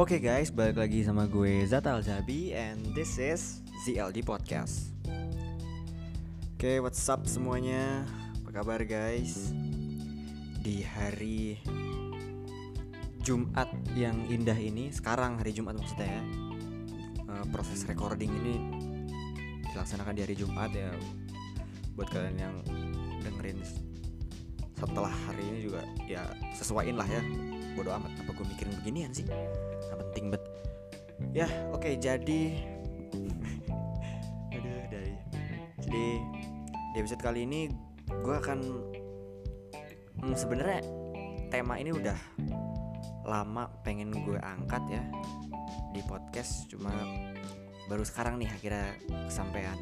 Oke guys, balik lagi sama gue Zata Alzabi and this is ZLD Podcast. Oke, what's up semuanya? Apa kabar guys? Di hari Jumat yang indah ini, sekarang hari Jumat maksudnya ya. eh, proses recording ini dilaksanakan di hari Jumat ya. Buat kalian yang dengerin setelah hari ini juga ya sesuaiin lah ya bodo amat apa gue mikirin beginian sih Gak penting bet. Ya oke jadi aduh dari jadi di episode kali ini gue akan hmm, sebenarnya tema ini udah lama pengen gue angkat ya di podcast cuma baru sekarang nih akhirnya kesampaian.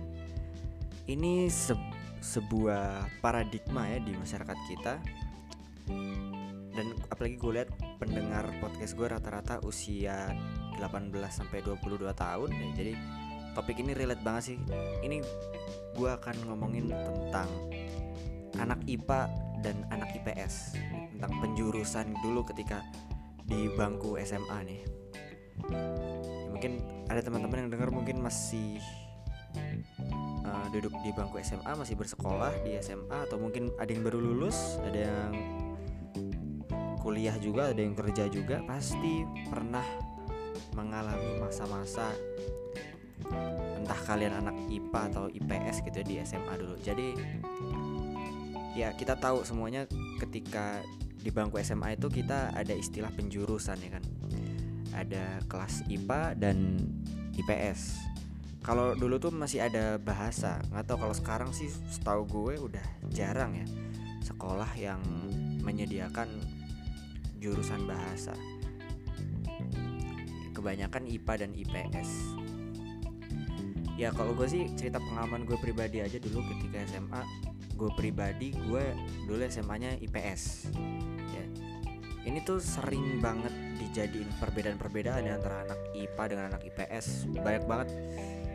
Ini se- sebuah paradigma ya di masyarakat kita dan apalagi gue lihat pendengar podcast gue rata-rata usia 18 sampai 22 tahun ya. Jadi topik ini relate banget sih. Ini gue akan ngomongin tentang anak IPA dan anak IPS tentang penjurusan dulu ketika di bangku SMA nih. Ya, mungkin ada teman-teman yang dengar mungkin masih uh, duduk di bangku SMA masih bersekolah di SMA atau mungkin ada yang baru lulus, ada yang kuliah juga ada yang kerja juga pasti pernah mengalami masa-masa entah kalian anak IPA atau IPS gitu ya di SMA dulu. Jadi ya kita tahu semuanya ketika di bangku SMA itu kita ada istilah penjurusan ya kan. Ada kelas IPA dan IPS kalau dulu tuh masih ada bahasa nggak tahu. Kalau sekarang sih setahu gue udah jarang ya sekolah yang menyediakan jurusan bahasa. Kebanyakan IPA dan IPS ya kalau gue sih cerita pengalaman gue pribadi aja dulu ketika SMA gue pribadi gue dulu SMA-nya IPS ya. Ini tuh sering banget dijadiin perbedaan-perbedaan antara anak IPA dengan anak IPS banyak banget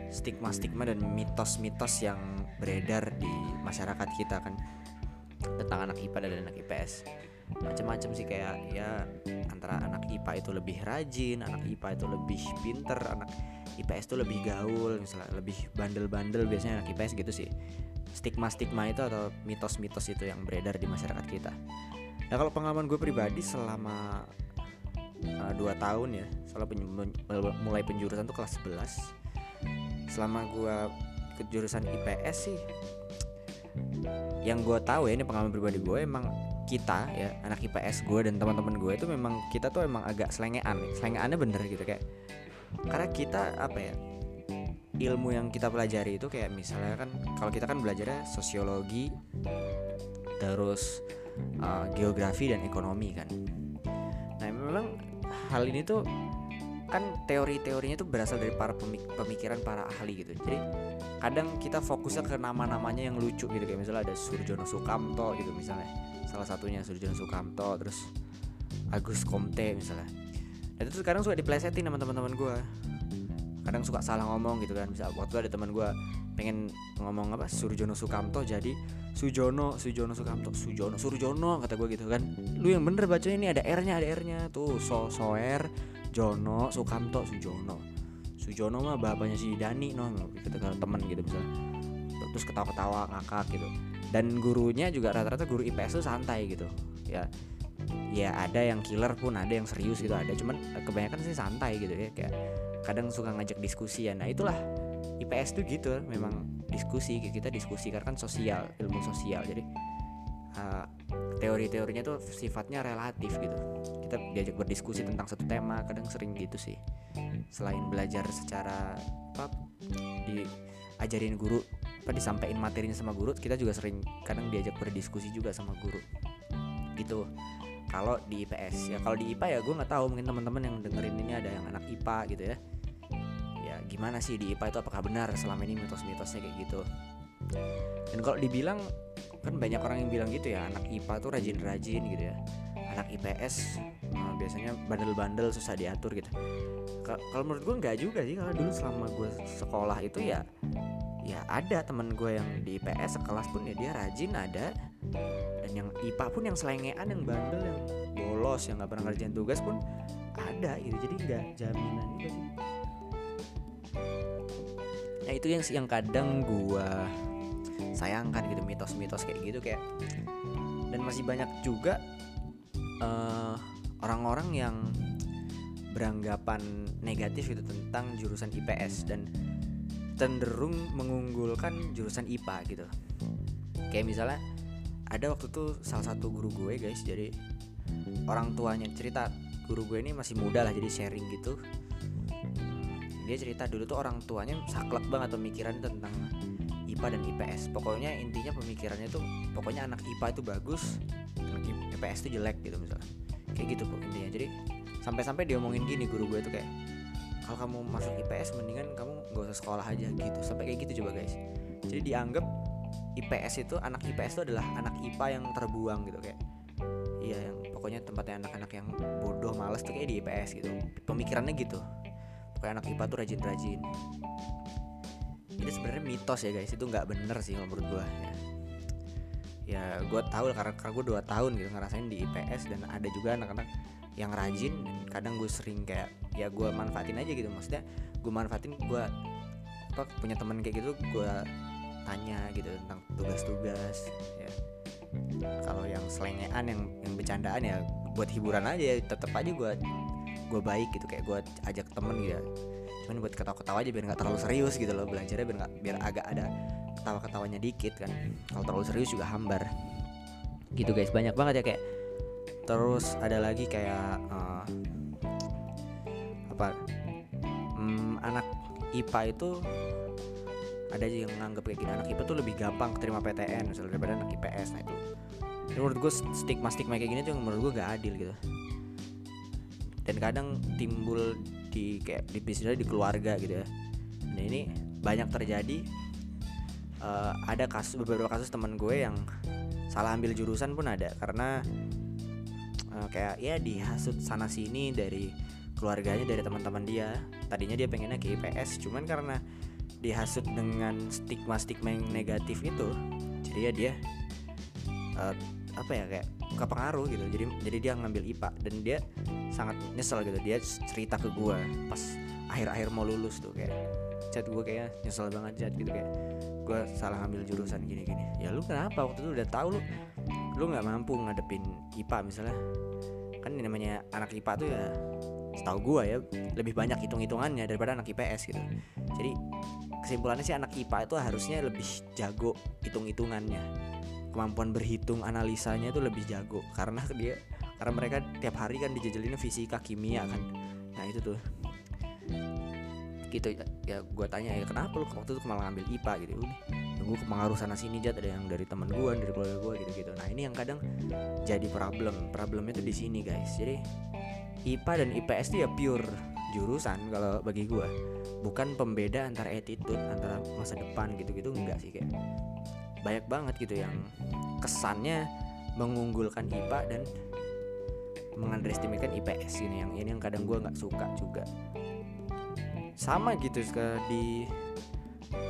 stigma-stigma dan mitos-mitos yang beredar di masyarakat kita kan tentang anak IPA dan anak IPS macam-macam sih kayak ya antara anak IPA itu lebih rajin, anak IPA itu lebih pinter, anak IPS itu lebih gaul, misalnya lebih bandel-bandel biasanya anak IPS gitu sih. Stigma-stigma itu atau mitos-mitos itu yang beredar di masyarakat kita. Nah kalau pengalaman gue pribadi selama uh, tahun ya, selama pen- mulai penjurusan tuh kelas 11 Selama gue ke jurusan IPS sih, yang gue tahu ya ini pengalaman pribadi gue emang kita ya anak IPS gue dan teman-teman gue itu memang kita tuh emang agak selengean selengeannya bener gitu kayak karena kita apa ya ilmu yang kita pelajari itu kayak misalnya kan kalau kita kan belajarnya sosiologi terus uh, geografi dan ekonomi kan. Nah memang hal ini tuh kan teori-teorinya tuh berasal dari para pemik- pemikiran para ahli gitu. Jadi kadang kita fokusnya ke nama-namanya yang lucu gitu. Kayak misalnya ada Surjono Sukamto gitu misalnya. Salah satunya Surjono Sukamto terus Agus Komte misalnya. Dan itu kadang suka diplesetin sama teman-teman gue kadang suka salah ngomong gitu kan. Misal waktu ada teman gue pengen ngomong apa Surjono Sukamto jadi Sujono Sujono Sukamto Sujono Surjono kata gue gitu kan. Lu yang bener bacanya ini ada R-nya ada R-nya. Tuh so soer Jono Sukamto Sujono. Sujono mah bapaknya si Dani no kan temen gitu misalnya. Terus ketawa-ketawa ngakak gitu. Dan gurunya juga rata-rata guru IPS tuh santai gitu. Ya ya ada yang killer pun ada yang serius gitu ada. Cuman kebanyakan sih santai gitu ya kayak kadang suka ngajak diskusi ya. Nah itulah. IPS tuh gitu memang diskusi kita diskusi karena kan sosial ilmu sosial. Jadi uh, teori-teorinya tuh sifatnya relatif gitu. Kita diajak berdiskusi tentang satu tema kadang sering gitu sih. Selain belajar secara apa diajarin guru apa disampaikan materinya sama guru kita juga sering kadang diajak berdiskusi juga sama guru. Gitu. Kalau di IPS ya kalau di IPA ya gue nggak tahu mungkin teman-teman yang dengerin ini ada yang anak IPA gitu ya. Ya gimana sih di IPA itu apakah benar selama ini mitos-mitosnya kayak gitu dan kalau dibilang kan banyak orang yang bilang gitu ya anak IPA tuh rajin-rajin gitu ya. Anak IPS eh, biasanya bandel-bandel susah diatur gitu. Ka- kalau menurut gue nggak juga sih karena dulu selama gue sekolah itu ya ya ada temen gue yang di IPS sekelas pun ya dia rajin ada. Dan yang IPA pun yang selengean yang bandel yang bolos yang nggak pernah ngerjain tugas pun ada gitu. Jadi nggak jaminan juga sih. Nah itu yang yang kadang gua sayangkan gitu mitos-mitos kayak gitu kayak dan masih banyak juga uh, orang-orang yang beranggapan negatif gitu tentang jurusan IPS dan cenderung mengunggulkan jurusan IPA gitu. Kayak misalnya ada waktu tuh salah satu guru gue guys jadi orang tuanya cerita guru gue ini masih muda lah jadi sharing gitu. Dia cerita dulu tuh orang tuanya saklek banget pemikiran tentang IPA dan IPS pokoknya intinya pemikirannya tuh pokoknya anak IPA itu bagus anak IPS itu jelek gitu misalnya kayak gitu kok intinya jadi sampai-sampai dia omongin gini guru gue tuh kayak kalau kamu masuk IPS mendingan kamu gak usah sekolah aja gitu sampai kayak gitu coba guys jadi dianggap IPS itu anak IPS itu adalah anak IPA yang terbuang gitu kayak iya yang pokoknya tempatnya anak-anak yang bodoh males tuh kayak di IPS gitu pemikirannya gitu supaya anak IPA tuh rajin-rajin ini sebenarnya mitos ya guys. Itu nggak bener sih menurut gue ya. Ya gue tahu karena karena gue dua tahun gitu ngerasain di IPS dan ada juga anak-anak yang rajin dan kadang gue sering kayak ya gue manfaatin aja gitu. Maksudnya gue manfaatin gue apa punya teman kayak gitu gue tanya gitu tentang tugas-tugas ya. Kalau yang selengean yang yang bercandaan ya buat hiburan aja tetap aja gue gue baik gitu. Kayak gue ajak temen gitu cuman buat ketawa-ketawa aja biar nggak terlalu serius gitu loh belajarnya biar gak, biar agak ada ketawa-ketawanya dikit kan. Kalau terlalu serius juga hambar. Gitu guys banyak banget ya kayak terus ada lagi kayak uh, apa hmm, anak IPA itu ada yang nganggap kayak gini anak IPA tuh lebih gampang terima PTN misalnya daripada anak IPS nah itu menurut gue stigma stigma kayak gini tuh menurut gue gak adil gitu. Dan kadang timbul di kayak di bisnisnya di keluarga gitu ya. Nah ini banyak terjadi. Uh, ada kasus beberapa kasus teman gue yang salah ambil jurusan pun ada karena uh, kayak ya dihasut sana sini dari keluarganya dari teman-teman dia. Tadinya dia pengennya ke IPS cuman karena dihasut dengan stigma-stigma yang negatif itu jadi ya dia uh, apa ya kayak pengaruh gitu. Jadi jadi dia ngambil IPA dan dia sangat nyesel gitu. Dia cerita ke gue pas akhir-akhir mau lulus tuh kayak chat gue kayak nyesel banget chat gitu kayak gue salah ngambil jurusan gini-gini. Ya lu kenapa? Waktu itu udah tahu lu lu nggak mampu ngadepin IPA misalnya. Kan ini namanya anak IPA tuh ya setahu gue ya lebih banyak hitung-hitungannya daripada anak IPS gitu. Jadi kesimpulannya sih anak IPA itu harusnya lebih jago hitung-hitungannya kemampuan berhitung analisanya itu lebih jago. Karena dia karena mereka tiap hari kan dijajalin fisika kimia kan. Nah itu tuh. Gitu ya, ya gue tanya ya kenapa lu waktu itu malah ngambil IPA gitu udah ya gue kepengaruh sana sini jat. Ada yang dari teman gue dari keluarga gue gitu gitu nah ini yang kadang jadi problem. Problemnya tuh di sini guys. Jadi IPA dan IPS itu ya pure jurusan kalau bagi gue bukan pembeda antara attitude antara masa depan gitu-gitu enggak sih kayak banyak banget gitu yang kesannya mengunggulkan IPA dan mengunderestimatekan IPS ini yang ini yang kadang gue nggak suka juga. Sama gitu ke di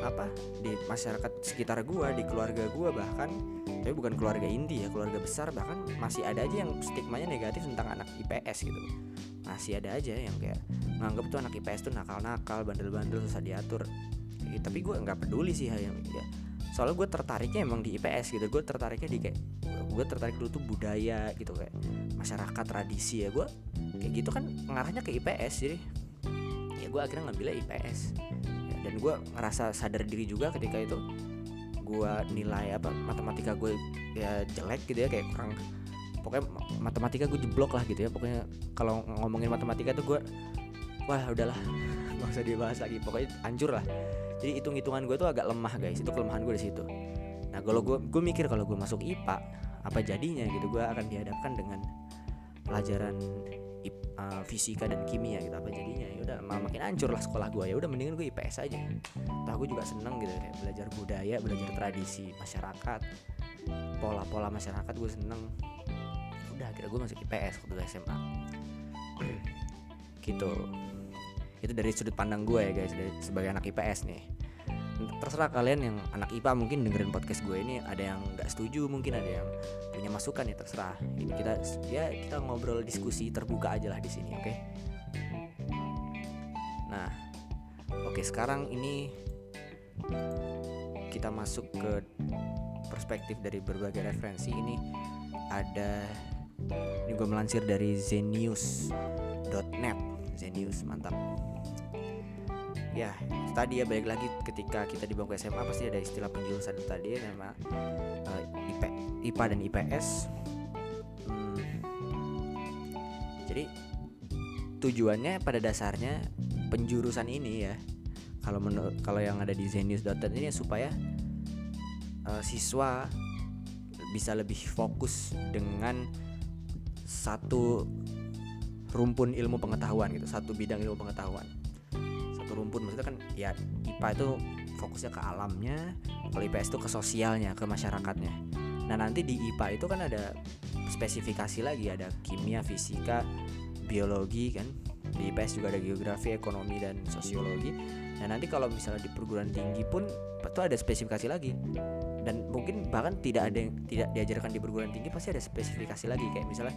apa di masyarakat sekitar gue di keluarga gue bahkan tapi bukan keluarga inti ya keluarga besar bahkan masih ada aja yang stigmanya negatif tentang anak IPS gitu. Masih ada aja yang kayak nganggap tuh anak IPS tuh nakal-nakal bandel-bandel susah diatur. Ya, tapi gue nggak peduli sih hal yang ya soalnya gue tertariknya emang di IPS gitu. Gue tertariknya di kayak gue tertarik dulu tuh budaya gitu kayak masyarakat tradisi ya. Gue kayak gitu kan ngarahnya ke IPS jadi ya gue akhirnya ngambilnya IPS ya, dan gue ngerasa sadar diri juga ketika itu gue nilai apa matematika gue ya jelek gitu ya kayak kurang pokoknya matematika gue jeblok lah gitu ya. Pokoknya kalau ngomongin matematika tuh gue wah udahlah nggak usah dibahas lagi. Pokoknya hancur lah jadi hitung hitungan gue tuh agak lemah guys. Itu kelemahan gue di situ. Nah kalau gue gue mikir kalau gue masuk IPA apa jadinya gitu? Gue akan dihadapkan dengan pelajaran uh, fisika dan kimia gitu. Apa jadinya? Ya udah makin hancur lah sekolah gue ya udah mendingan gue IPS aja. Tahu gue juga seneng gitu. Kayak belajar budaya belajar tradisi masyarakat pola-pola masyarakat gue seneng. Udah akhirnya gue masuk IPS waktu SMA gitu. Itu dari sudut pandang gue ya guys. Dari sebagai anak IPS nih terserah kalian yang anak IPA mungkin dengerin podcast gue ini ada yang nggak setuju mungkin ada yang punya masukan ya terserah. Ini kita ya kita ngobrol diskusi terbuka aja lah di sini oke? Okay? nah oke okay, sekarang ini kita masuk ke perspektif dari berbagai referensi. Ini ada ini gue melansir dari zenius.net Zenius mantap ya tadi ya balik lagi ketika kita di bangku SMA pasti ada istilah penjurusan tadi ya nama uh, IP, IPA dan IPS hmm, jadi tujuannya pada dasarnya penjurusan ini ya kalau menurut kalau yang ada di zenius.net ini ya supaya uh, siswa bisa lebih fokus dengan satu rumpun ilmu pengetahuan gitu satu bidang ilmu pengetahuan rumpun maksudnya kan ya IPA itu fokusnya ke alamnya kalau IPS itu ke sosialnya ke masyarakatnya. Nah nanti di IPA itu kan ada spesifikasi lagi ada kimia fisika biologi kan. Di IPS juga ada geografi ekonomi dan sosiologi. Nah nanti kalau misalnya di perguruan tinggi pun itu ada spesifikasi lagi. Dan mungkin bahkan tidak ada yang tidak diajarkan di perguruan tinggi pasti ada spesifikasi lagi. Kayak misalnya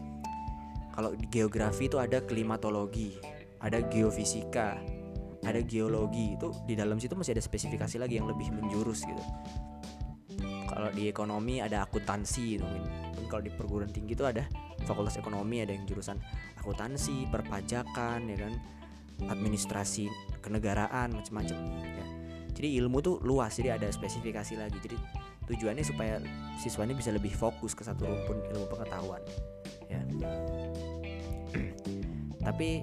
kalau geografi itu ada klimatologi ada geofisika ada geologi itu di dalam situ masih ada spesifikasi lagi yang lebih menjurus gitu. Kalau di ekonomi ada akuntansi gitu mungkin kalau di perguruan tinggi itu ada fakultas ekonomi ada yang jurusan akuntansi perpajakan ya kan? Administrasi kenegaraan macam-macam ya. Jadi ilmu tuh luas jadi ada spesifikasi lagi. Jadi tujuannya supaya siswanya bisa lebih fokus ke satu rumpun ilmu pengetahuan ya. Tapi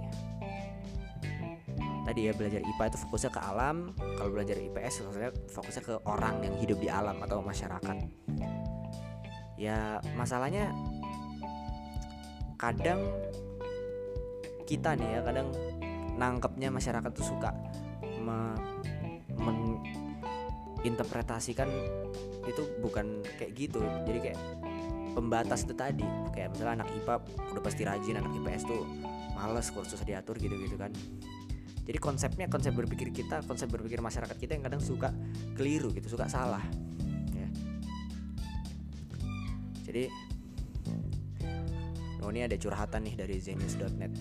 tadi ya belajar IPA itu fokusnya ke alam kalau belajar IPS fokusnya fokusnya ke orang yang hidup di alam atau masyarakat. Ya masalahnya kadang kita nih ya kadang nangkepnya masyarakat tuh suka me, menginterpretasikan itu bukan kayak gitu. Jadi kayak pembatas itu tadi kayak misalnya anak IPA udah pasti rajin anak IPS tuh males kursus diatur gitu-gitu kan jadi konsepnya konsep berpikir kita konsep berpikir masyarakat kita yang kadang suka keliru gitu suka salah. Ya. Jadi oh ini ada curhatan nih dari zenius.net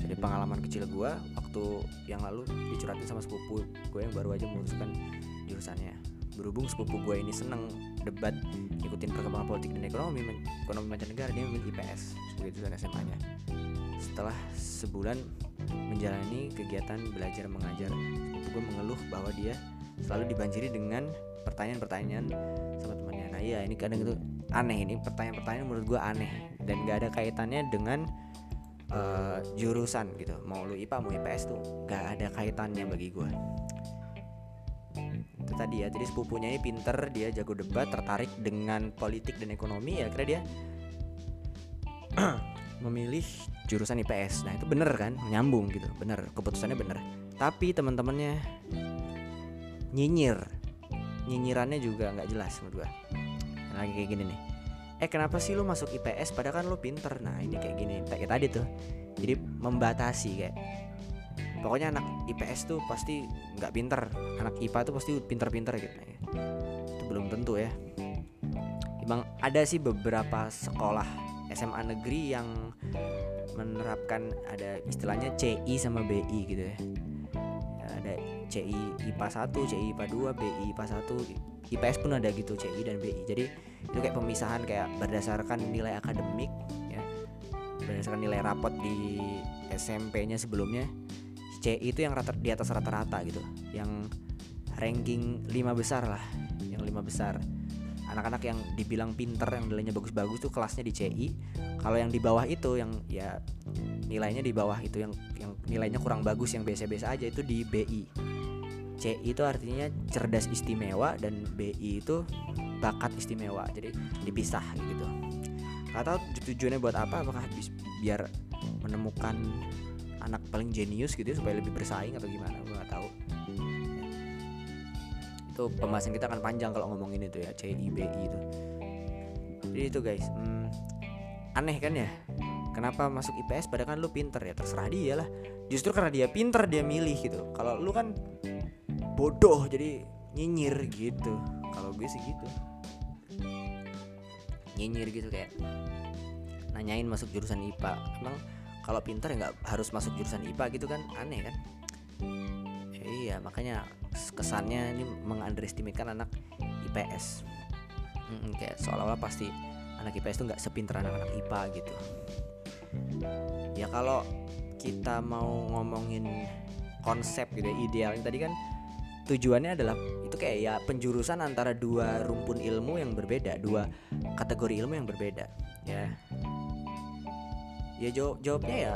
jadi pengalaman kecil gue waktu yang lalu dicurhatin sama sepupu gue yang baru aja memutuskan jurusannya. Berhubung sepupu gue ini seneng debat ikutin perkembangan politik dan ekonomi ekonomi mancanegara dia memilih IPS begitu dan SMA nya setelah sebulan menjalani kegiatan belajar mengajar. Gue mengeluh bahwa dia selalu dibanjiri dengan pertanyaan-pertanyaan sama temannya. Nah iya ini kadang itu aneh ini pertanyaan-pertanyaan menurut gue aneh dan gak ada kaitannya dengan uh, jurusan gitu. Mau lu IPA mau IPS tuh gak ada kaitannya bagi gue itu tadi ya jadi sepupunya ini pinter dia jago debat tertarik dengan politik dan ekonomi ya kira dia memilih jurusan IPS nah itu bener kan? Nyambung gitu. Bener. Keputusannya bener. Tapi teman-temannya nyinyir. Nyinyirannya juga nggak jelas menurut gua. Lagi kayak gini nih. Eh kenapa sih lu masuk IPS padahal kan lu pinter. Nah ini kayak gini. Kayak tadi tuh. Jadi membatasi kayak. Pokoknya anak IPS tuh pasti nggak pinter. Anak IPA tuh pasti pinter-pinter gitu. Ya. itu belum tentu ya. Emang ada sih beberapa sekolah SMA negeri yang menerapkan ada istilahnya CI sama BI gitu ya, ada CI IPA 1, CI IPA 2, BI IPA 1 IPS pun ada gitu CI dan BI jadi itu kayak pemisahan kayak berdasarkan nilai akademik ya. Berdasarkan nilai rapot di SMP-nya sebelumnya C itu yang rata di atas rata-rata gitu. Yang ranking 5 besar lah. Yang lima besar anak-anak yang dibilang pinter yang nilainya bagus-bagus tuh kelasnya di CI kalau yang di bawah itu yang ya nilainya di bawah itu yang yang nilainya kurang bagus yang biasa-biasa aja itu di BI CI itu artinya cerdas istimewa dan BI itu bakat istimewa. Jadi dipisah gitu. Tahu tujuannya buat apa apakah biar menemukan anak paling jenius gitu ya supaya lebih bersaing atau gimana gue nggak tahu itu pembahasan kita akan panjang kalau ngomongin itu ya CIBI itu. Jadi itu guys hmm, aneh kan ya? Kenapa masuk IPS padahal kan lu pinter ya? Terserah dia lah. Justru karena dia pinter dia milih gitu. Kalau lu kan bodoh jadi nyinyir gitu. Kalau gue sih gitu. Nyinyir gitu kayak nanyain masuk jurusan IPA emang kalau pintar ya nggak harus masuk jurusan IPA gitu kan? Aneh kan? Ya, iya makanya kesannya ini mengunderestimatekan anak IPS hmm, kayak seolah-olah pasti anak IPS itu nggak sepintar anak-anak IPA gitu. Ya kalau kita mau ngomongin konsep gitu ya, idealnya tadi kan tujuannya adalah itu kayak ya penjurusan antara dua rumpun ilmu yang berbeda dua kategori ilmu yang berbeda ya. Ya jawab jawabnya ya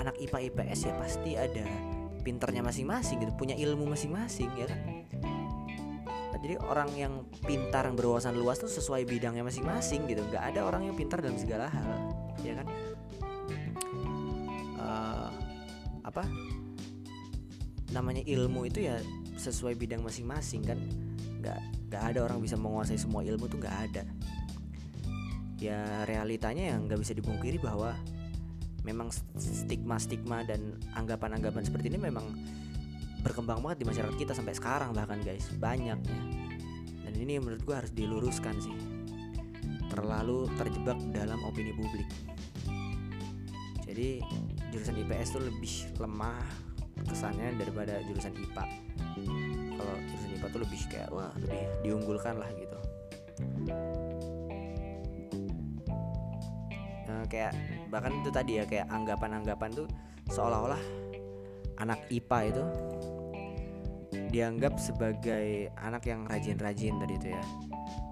anak IPA IPS ya pasti ada pinternya masing-masing gitu punya ilmu masing-masing ya kan? Nah, jadi orang yang pintar yang berwawasan luas tuh sesuai bidangnya masing-masing gitu. Nggak ada orang yang pintar dalam segala hal ya kan? Uh, apa? Namanya ilmu itu ya sesuai bidang masing-masing kan? Nggak nggak ada orang bisa menguasai semua ilmu tuh nggak ada. Ya realitanya yang nggak bisa dipungkiri bahwa memang stigma-stigma dan anggapan-anggapan seperti ini memang berkembang banget di masyarakat kita sampai sekarang bahkan guys. Banyak ya. Dan ini menurut gue harus diluruskan sih. Terlalu terjebak dalam opini publik. Jadi jurusan IPS tuh lebih lemah kesannya daripada jurusan IPA kalau jurusan IPA tuh lebih kayak wah lebih diunggulkan lah gitu kayak bahkan itu tadi ya kayak anggapan-anggapan tuh seolah-olah anak IPA itu dianggap sebagai anak yang rajin-rajin tadi itu ya.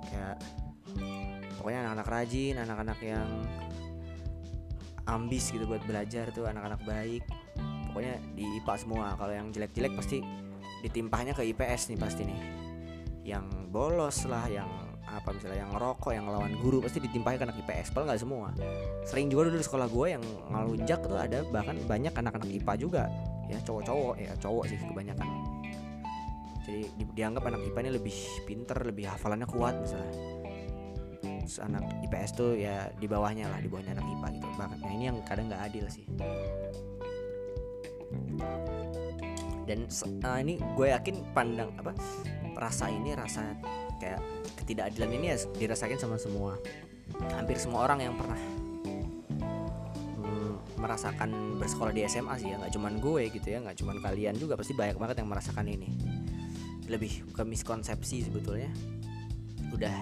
Kayak pokoknya anak-anak rajin anak-anak yang ambis gitu buat belajar tuh anak-anak baik. Pokoknya di IPA semua kalau yang jelek-jelek pasti ditimpahnya ke IPS nih pasti nih. Yang bolos lah yang apa misalnya yang ngerokok yang ngelawan guru pasti ditimpahi anak IPS padahal nggak semua. Sering juga dulu di sekolah gue yang ngelunjak tuh ada bahkan banyak anak-anak IPA juga. Ya cowok-cowok ya cowok sih kebanyakan. Jadi di, dianggap anak IPA ini lebih pinter lebih hafalannya kuat misalnya. Terus anak IPS tuh ya di bawahnya lah di bawahnya anak IPA gitu bahkan. Nah ini yang kadang nggak adil sih. Dan uh, ini gue yakin pandang apa rasa ini rasa kayak ketidakadilan ini ya dirasakan sama semua. Hampir semua orang yang pernah hmm, merasakan bersekolah di SMA sih ya nggak cuman gue gitu ya nggak cuman kalian juga pasti banyak banget yang merasakan ini. Lebih ke miskonsepsi sebetulnya. Udah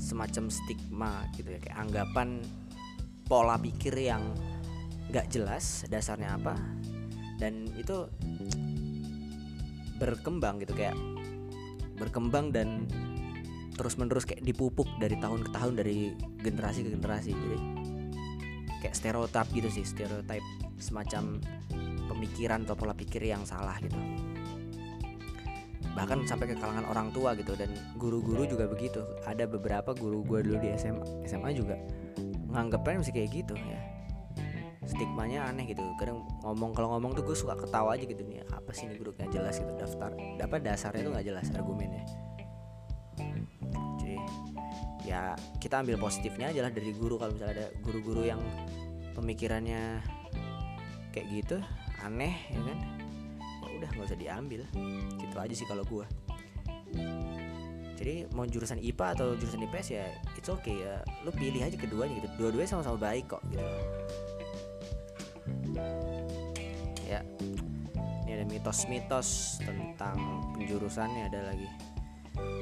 semacam stigma gitu ya kayak anggapan pola pikir yang nggak jelas dasarnya apa dan itu berkembang gitu kayak berkembang dan terus menerus kayak dipupuk dari tahun ke tahun dari generasi ke generasi jadi kayak stereotip gitu sih stereotip semacam pemikiran atau pola pikir yang salah gitu. Bahkan sampai ke kalangan orang tua gitu dan guru-guru juga begitu. Ada beberapa guru gue dulu di SMA SMA juga nganggepnya masih kayak gitu ya. Stigmanya aneh gitu. Kadang ngomong kalau ngomong tuh gue suka ketawa aja gitu nih apa sih ini guru? Nggak jelas gitu daftar. Dapat dasarnya tuh nggak jelas argumennya ya kita ambil positifnya aja lah dari guru. Kalau misalnya ada guru-guru yang pemikirannya kayak gitu aneh ya kan? Ya udah nggak usah diambil. Gitu aja sih kalau gue jadi mau jurusan IPA atau jurusan IPS ya it's okay ya. Lu pilih aja keduanya gitu. Dua-duanya sama-sama baik kok gitu. Ya. Ini ada mitos-mitos tentang penjurusannya ada lagi.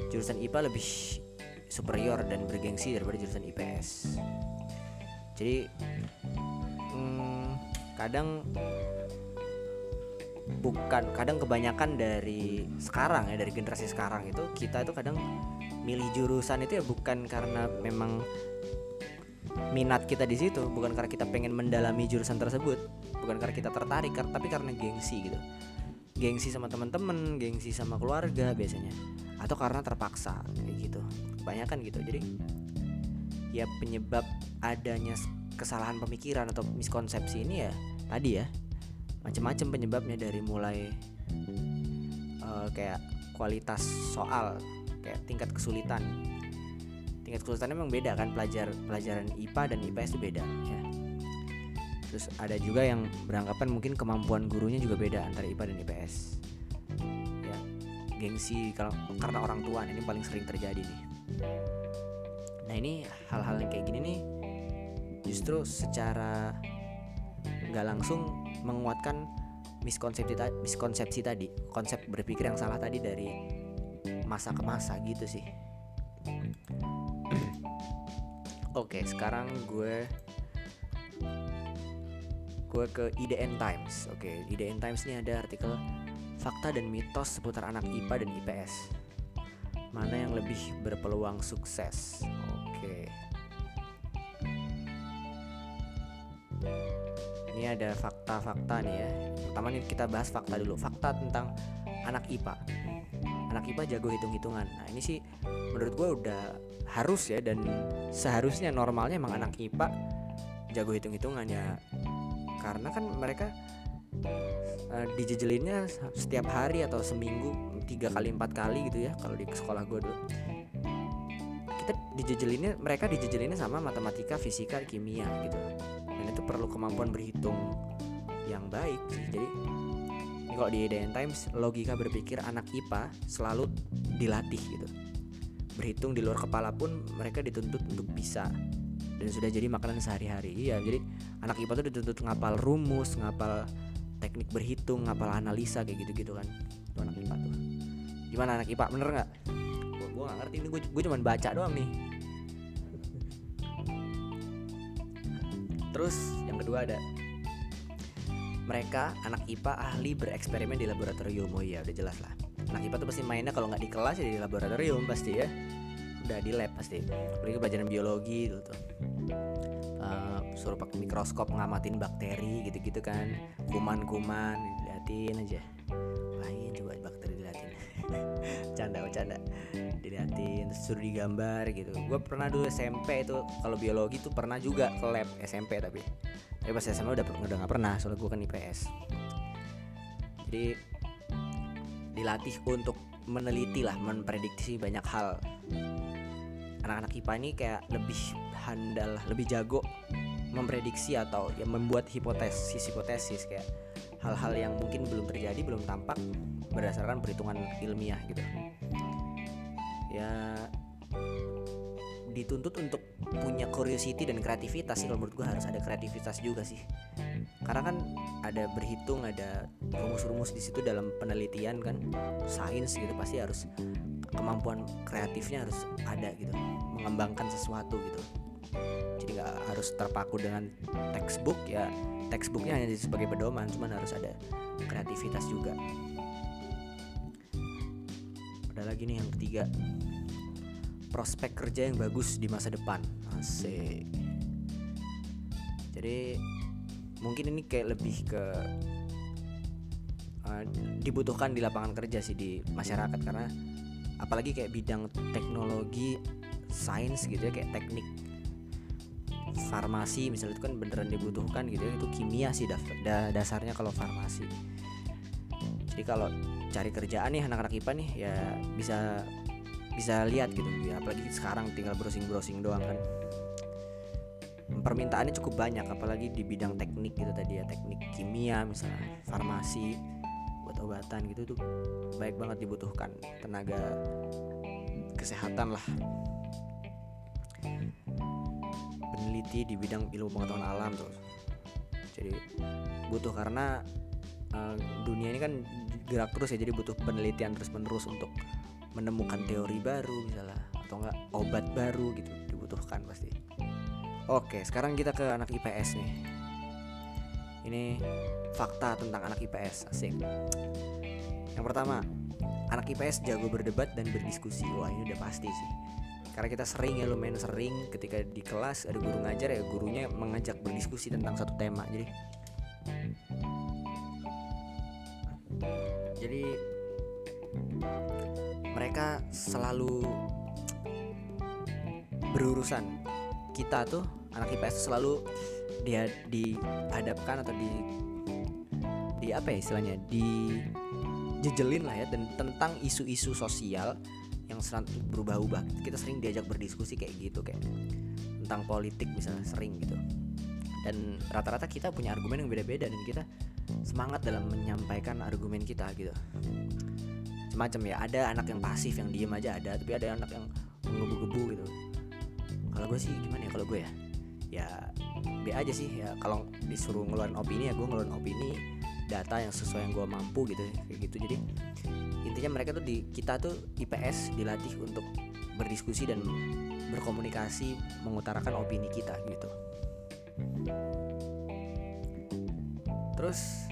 Jurusan IPA lebih superior dan bergengsi daripada jurusan IPS jadi hmm, kadang bukan kadang kebanyakan dari sekarang ya dari generasi sekarang itu kita itu kadang milih jurusan itu ya bukan karena memang minat kita di situ bukan karena kita pengen mendalami jurusan tersebut bukan karena kita tertarik tapi karena gengsi gitu. Gengsi sama teman-teman gengsi sama keluarga biasanya atau karena terpaksa kayak gitu. Kebanyakan gitu. Jadi ya penyebab adanya kesalahan pemikiran atau miskonsepsi ini ya tadi ya. Macam-macam penyebabnya dari mulai uh, kayak kualitas soal kayak tingkat kesulitan. Tingkat kesulitan memang beda kan pelajar pelajaran IPA dan IPS itu beda ya. Terus ada juga yang beranggapan mungkin kemampuan gurunya juga beda antara IPA dan IPS gengsi karena orang tua ini paling sering terjadi nih. Nah ini hal-hal yang kayak gini nih justru secara nggak langsung menguatkan miskonsepsi tadi miskonsepsi tadi konsep berpikir yang salah tadi dari masa ke masa gitu sih. Oke sekarang gue gue ke IDN Times. Oke IDN Times ini ada artikel fakta dan mitos seputar anak IPA dan IPS mana yang lebih berpeluang sukses? Oke. Ini ada fakta-fakta nih ya. Pertama nih kita bahas fakta dulu. Fakta tentang anak IPA anak IPA jago hitung-hitungan. Nah ini sih menurut gue udah harus ya dan seharusnya normalnya emang anak IPA jago hitung-hitungan ya. Karena kan mereka uh, dijejelinnya setiap hari atau seminggu tiga kali empat kali gitu ya kalau di sekolah gue dulu. Kita dijejelinnya mereka dijejelinnya sama matematika fisika kimia gitu. Dan itu perlu kemampuan berhitung yang baik sih. Jadi ini kalau di IDN Times logika berpikir anak IPA selalu dilatih gitu. Berhitung di luar kepala pun mereka dituntut untuk bisa. Dan sudah jadi makanan sehari-hari. Iya jadi anak IPA tuh dituntut ngapal rumus ngapal teknik berhitung ngapal analisa kayak gitu-gitu kan. Itu anak IPA tuh. Gimana anak IPA bener nggak? Gue nggak ngerti. Ini gue cuma baca doang nih. Terus yang kedua ada mereka anak IPA ahli bereksperimen di laboratorium. Oh iya udah jelas lah. Anak IPA tuh pasti mainnya kalau nggak di kelas ya di laboratorium pasti ya. Udah di lab pasti. Apalagi pelajaran biologi gitu tuh. uh, suruh pakai mikroskop ngamatin bakteri gitu-gitu kan. Kuman-kuman diliatin aja. Lain coba bakteri diliatin. Canda canda diliatin suruh digambar gitu. Gue pernah dulu SMP itu kalau biologi tuh pernah juga ke lab SMP tapi. Tapi pas SMA udah udah nggak pernah soalnya gue kan IPS jadi dilatih untuk meneliti lah memprediksi banyak hal. Anak-anak IPA ini kayak lebih handal lebih jago memprediksi atau ya membuat hipotesis hipotesis kayak hal-hal yang mungkin belum terjadi belum tampak berdasarkan perhitungan ilmiah gitu. Ya dituntut untuk punya curiosity dan kreativitas sih kalau menurut gue harus ada kreativitas juga sih. Karena kan ada berhitung ada rumus-rumus di situ dalam penelitian kan sains gitu pasti harus kemampuan kreatifnya harus ada gitu mengembangkan sesuatu gitu jadi nggak harus terpaku dengan textbook ya textbooknya hanya sebagai pedoman cuman harus ada kreativitas juga. Ada lagi nih yang ketiga. Prospek kerja yang bagus di masa depan. Asik. Jadi mungkin ini kayak lebih ke uh, dibutuhkan di lapangan kerja sih di masyarakat. Karena apalagi kayak bidang teknologi sains gitu ya kayak teknik farmasi misalnya itu kan beneran dibutuhkan gitu ya itu kimia sih da dasarnya kalau farmasi. Jadi kalau cari kerjaan nih anak-anak IPA nih ya bisa bisa lihat gitu ya apalagi sekarang tinggal browsing browsing doang kan. Permintaannya cukup banyak apalagi di bidang teknik gitu tadi ya teknik kimia misalnya farmasi buat obatan gitu tuh baik banget dibutuhkan tenaga kesehatan lah peneliti di bidang ilmu pengetahuan alam tuh. Jadi butuh karena uh, dunia ini kan gerak terus ya jadi butuh penelitian terus menerus untuk menemukan teori baru misalnya atau enggak obat baru gitu dibutuhkan pasti. Oke sekarang kita ke anak IPS nih. Ini fakta tentang anak IPS asik. Yang pertama anak IPS jago berdebat dan berdiskusi. Wah ini udah pasti sih karena kita sering ya lumayan sering ketika di kelas ada guru ngajar ya gurunya mengajak berdiskusi tentang satu tema. Jadi jadi mereka selalu berurusan. Kita tuh anak IPS selalu dia dihadapkan atau di di apa ya istilahnya di jejelin lah ya dan tentang isu-isu sosial yang berubah-ubah. Kita sering diajak berdiskusi kayak gitu kayak tentang politik misalnya sering gitu. Dan rata-rata kita punya argumen yang beda-beda dan kita semangat dalam menyampaikan argumen kita gitu. Macam-macam ya ada anak yang pasif yang diem aja ada tapi ada anak yang menggebu-gebu gitu. Kalau gue sih gimana ya kalau gue ya ya B aja sih ya kalau disuruh ngeluarin opini ya gue ngeluarin opini data yang sesuai yang gue mampu gitu kayak gitu. Jadi intinya mereka tuh di kita tuh IPS dilatih untuk berdiskusi dan berkomunikasi mengutarakan opini kita gitu. Terus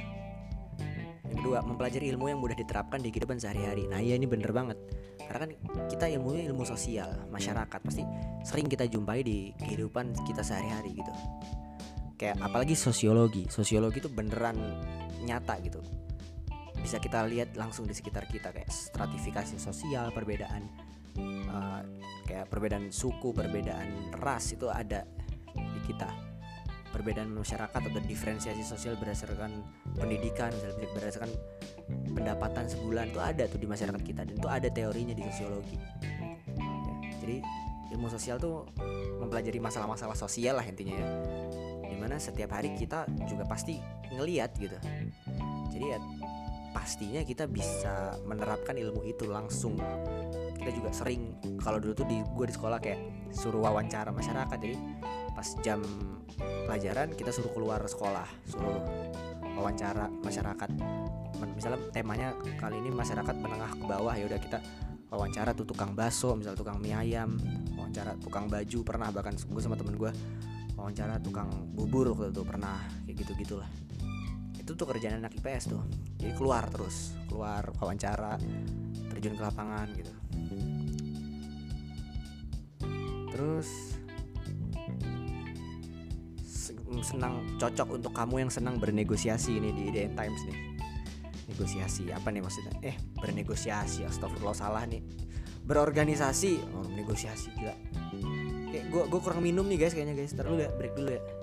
yang kedua mempelajari ilmu yang mudah diterapkan di kehidupan sehari-hari. Nah iya ini bener banget. Karena kan kita ilmunya ilmu sosial masyarakat pasti sering kita jumpai di kehidupan kita sehari-hari gitu. Kayak apalagi sosiologi. Sosiologi itu beneran nyata gitu bisa kita lihat langsung di sekitar kita kayak stratifikasi sosial perbedaan uh, kayak perbedaan suku perbedaan ras itu ada di kita. Perbedaan masyarakat atau diferensiasi sosial berdasarkan pendidikan misalnya berdasarkan pendapatan sebulan itu ada tuh di masyarakat kita dan itu ada teorinya di sosiologi. Jadi ilmu sosial tuh mempelajari masalah-masalah sosial lah intinya ya. Di mana setiap hari kita juga pasti ngeliat gitu. Jadi ya pastinya kita bisa menerapkan ilmu itu langsung. Kita juga sering kalau dulu tuh di gue di sekolah kayak suruh wawancara masyarakat jadi pas jam pelajaran kita suruh keluar sekolah suruh wawancara masyarakat. Misalnya temanya kali ini masyarakat menengah ke bawah ya udah kita wawancara tuh tukang bakso misal tukang mie ayam wawancara tukang baju pernah bahkan gue sama temen gue wawancara tukang bubur waktu itu pernah kayak gitu gitulah itu tuh kerjaan anak IPS tuh. Jadi keluar terus keluar wawancara terjun ke lapangan gitu. Terus senang cocok untuk kamu yang senang bernegosiasi ini di IDN Times nih. Negosiasi apa nih maksudnya? Eh bernegosiasi astagfirullah salah nih. Berorganisasi oh negosiasi gila. Kayak gue gue kurang minum nih guys kayaknya guys. Terlalu ya break dulu ya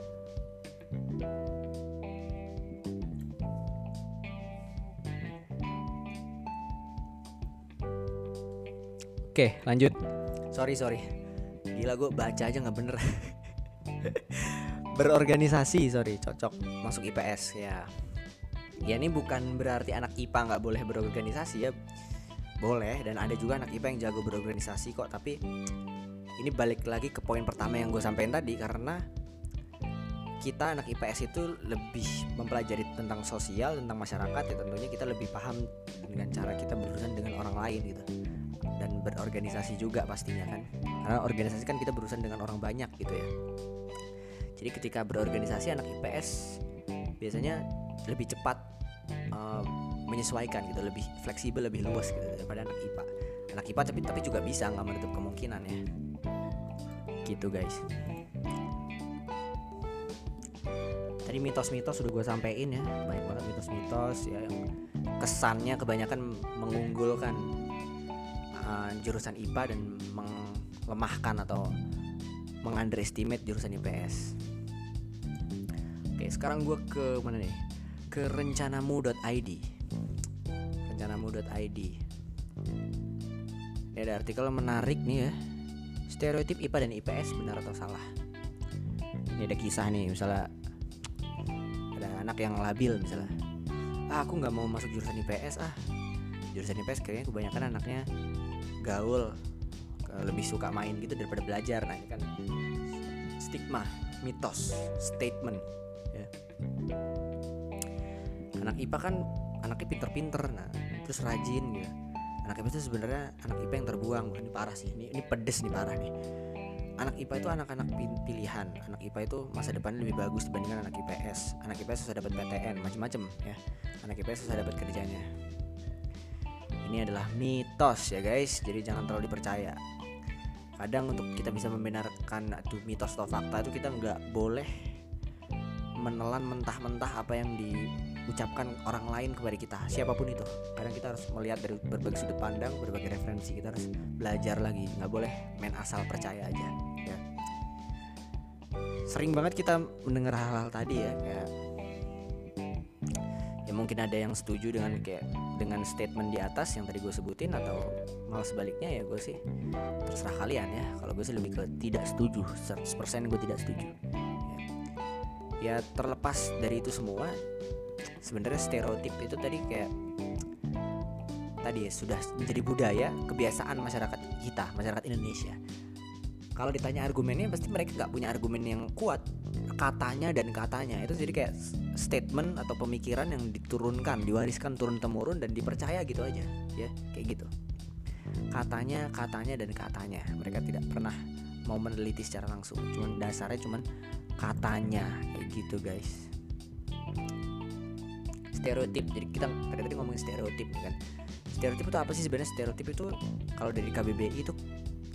Oke lanjut. Sorry sorry. Gila gue baca aja nggak bener. Berorganisasi sorry cocok. Masuk IPS ya. Ya ini bukan berarti anak IPA nggak boleh berorganisasi ya. Boleh dan ada juga anak IPA yang jago berorganisasi kok Tapi ini balik lagi ke poin pertama yang gue sampaikan tadi Karena kita anak IPS itu lebih mempelajari tentang sosial, tentang masyarakat ya tentunya kita lebih paham dengan cara kita berurusan dengan orang lain gitu berorganisasi juga pastinya kan. Karena organisasi kan kita berurusan dengan orang banyak gitu ya. Jadi ketika berorganisasi anak IPS biasanya lebih cepat uh, menyesuaikan gitu lebih fleksibel lebih luas gitu daripada anak IPA anak IPA tapi tapi juga bisa nggak menutup kemungkinan ya. Gitu guys. Tadi mitos-mitos sudah gue sampein ya. Banyak banget mitos-mitos ya yang kesannya kebanyakan mengunggulkan uh, jurusan IPA dan melemahkan atau mengunderestimate jurusan IPS. Oke, sekarang gue ke mana nih? Ke rencanamu.id. Rencanamu.id. Ini ada artikel menarik nih ya. Stereotip IPA dan IPS benar atau salah? Ini ada kisah nih, misalnya ada anak yang labil misalnya. Ah, aku nggak mau masuk jurusan IPS ah. Jurusan IPS kayaknya kebanyakan anaknya gaul lebih suka main gitu daripada belajar. Nah ini kan stigma mitos statement ya. Anak IPA kan anaknya pinter-pinter nah terus rajin gitu. Anak IPA itu sebenarnya anak IPA yang terbuang Wah, ini parah sih. Ini ini pedes nih parah nih. Anak IPA itu anak-anak pilihan. Anak IPA itu masa depannya lebih bagus dibandingkan anak IPS anak IPS susah dapat PTN macam-macam ya. Anak IPS susah dapat kerjanya ini adalah mitos ya guys. Jadi jangan terlalu dipercaya. Kadang untuk kita bisa membenarkan itu mitos atau fakta itu kita nggak boleh menelan mentah-mentah apa yang diucapkan orang lain kepada kita siapa pun itu. Kadang kita harus melihat dari berbagai sudut pandang berbagai referensi. Kita harus belajar lagi. Nggak boleh main asal percaya aja ya. Sering banget kita mendengar hal-hal tadi ya kayak ya mungkin ada yang setuju dengan kayak dengan statement di atas yang tadi gue sebutin atau malah sebaliknya ya gue sih terserah kalian ya. Kalau gue sih lebih ke tidak setuju 100% gue tidak setuju. Ya. ya terlepas dari itu semua sebenarnya stereotip itu tadi kayak tadi ya sudah menjadi budaya kebiasaan masyarakat kita masyarakat Indonesia. Kalau ditanya argumennya pasti mereka nggak punya argumen yang kuat katanya dan katanya itu jadi kayak statement atau pemikiran yang diturunkan diwariskan turun temurun dan dipercaya gitu aja. Ya kayak gitu. Katanya katanya dan katanya. Mereka tidak pernah mau meneliti secara langsung. Cuman dasarnya cuman katanya. Kayak gitu guys. Stereotip. Jadi kita tadi tadi ngomongin stereotip kan. Stereotip itu apa sih sebenarnya? Stereotip itu kalau dari KBBI itu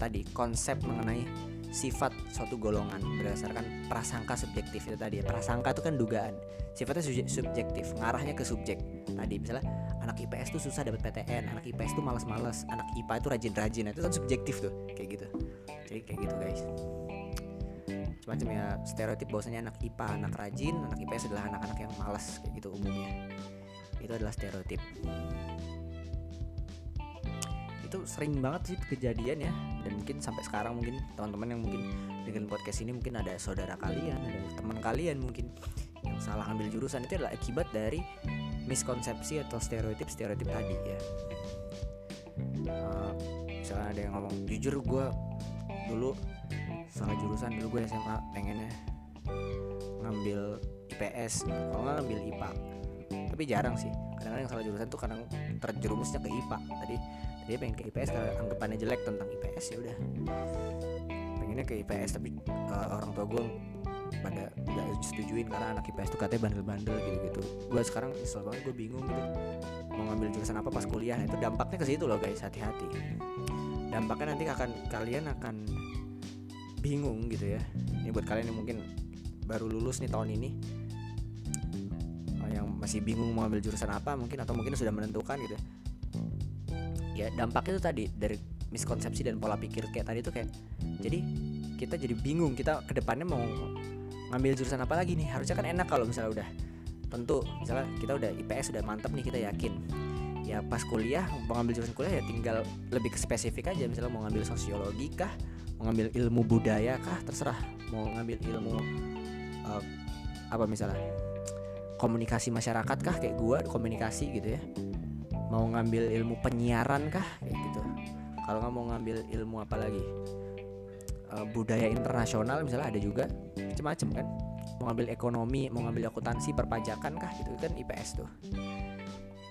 tadi konsep mengenai sifat suatu golongan berdasarkan prasangka subjektif itu tadi. Prasangka itu kan dugaan. Sifatnya subjektif ngarahnya ke subjek. Tadi misalnya anak IPS tuh susah dapat PTN anak IPS tuh malas-malas anak IPA itu rajin-rajin. Itu kan subjektif tuh kayak gitu. Jadi kayak gitu guys. Semacam ya stereotip bahwasanya anak IPA anak rajin anak IPS adalah anak-anak yang malas kayak gitu umumnya. Itu adalah stereotip. Itu sering banget sih kejadian ya mungkin sampai sekarang mungkin teman-teman yang mungkin dengan podcast ini mungkin ada saudara kalian ada teman kalian mungkin yang salah ambil jurusan. Itu adalah akibat dari miskonsepsi atau stereotip stereotip tadi ya. Uh, misalnya ada yang ngomong jujur gue dulu salah jurusan dulu gue SMA pengennya ngambil IPS kalau nggak ngambil IPA tapi jarang sih. Kadang-kadang yang salah jurusan tuh kadang terjerumusnya ke IPA tadi dia pengen ke IPS karena anggapannya jelek tentang IPS ya udah. Pengennya ke IPS tapi uh, orang tua gue pada nggak setujuin karena anak IPS tuh katanya bandel-bandel gitu-gitu. Gue sekarang nyesel banget gue bingung gitu. Mau ngambil jurusan apa pas kuliah itu dampaknya ke situ loh guys hati-hati. Dampaknya nanti akan kalian akan bingung gitu ya. Ini buat kalian yang mungkin baru lulus nih tahun ini oh, yang masih bingung mau ambil jurusan apa mungkin atau mungkin sudah menentukan gitu ya dampaknya itu tadi dari miskonsepsi dan pola pikir kayak tadi tuh kayak jadi kita jadi bingung kita ke depannya mau ngambil jurusan apa lagi nih? Harusnya kan enak kalau misalnya udah tentu misalnya kita udah IPS udah mantep nih kita yakin. Ya pas kuliah mau ngambil jurusan kuliah ya tinggal lebih ke spesifik aja misalnya mau ngambil sosiologi kah mau ngambil ilmu budaya kah terserah. Mau ngambil ilmu uh, apa misalnya komunikasi masyarakat kah kayak gua komunikasi gitu ya mau ngambil ilmu penyiaran kah? Kayak gitu. Kalau nggak mau ngambil ilmu apa lagi? Uh, budaya internasional misalnya ada juga macam-macam kan. Mau ngambil ekonomi mau ngambil akuntansi perpajakan kah? Gitu kan IPS tuh.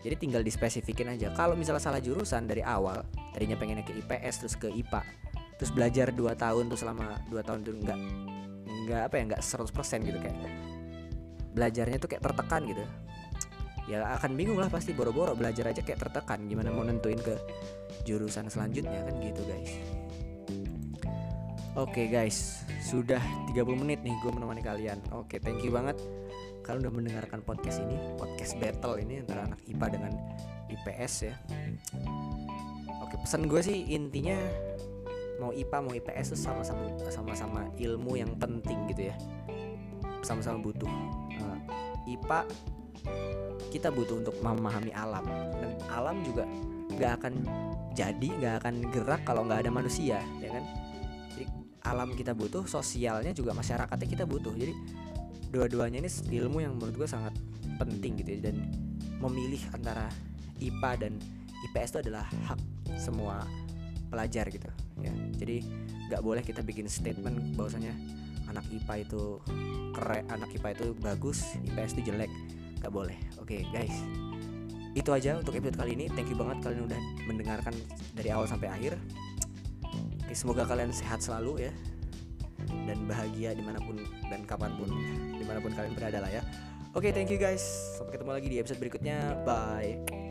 Jadi tinggal dispesifikin aja. Kalau misalnya salah jurusan dari awal tadinya pengennya ke IPS terus ke IPA terus belajar 2 tahun tuh selama 2 tahun tuh enggak enggak apa ya enggak 100% gitu kayak. Belajarnya tuh kayak tertekan gitu ya akan bingung lah pasti boro-boro belajar aja kayak tertekan. Gimana mau nentuin ke jurusan selanjutnya kan gitu guys. Oke okay guys, sudah 30 menit nih gue menemani kalian. Oke, okay, thank you banget. Kalian udah mendengarkan podcast ini Podcast battle ini antara anak IPA dengan IPS ya. Oke, pesan gue sih intinya mau IPA mau IPS itu sama-sama sama-sama ilmu yang penting gitu ya. Sama-sama butuh. Uh, eh, IPA kita butuh untuk memahami alam. Dan alam juga nggak akan jadi nggak akan gerak kalau nggak ada manusia ya kan? Jadi alam kita butuh sosialnya juga masyarakatnya kita butuh. Jadi dua-duanya ini ilmu yang menurut gue sangat penting gitu ya. Dan memilih antara IPA dan IPS itu adalah hak semua pelajar gitu ya. Jadi nggak boleh kita bikin statement bahwasanya anak IPA itu keren anak IPA itu bagus IPS itu jelek nggak boleh. Oke okay, guys. Itu aja untuk episode kali ini. Thank you banget kalian udah mendengarkan dari awal sampai akhir. Oke, semoga kalian sehat selalu ya. Dan bahagia di mana pun dan kapan pun di mana pun kalian berada lah ya. Oke okay, thank you guys. Sampai ketemu lagi di episode berikutnya. Bye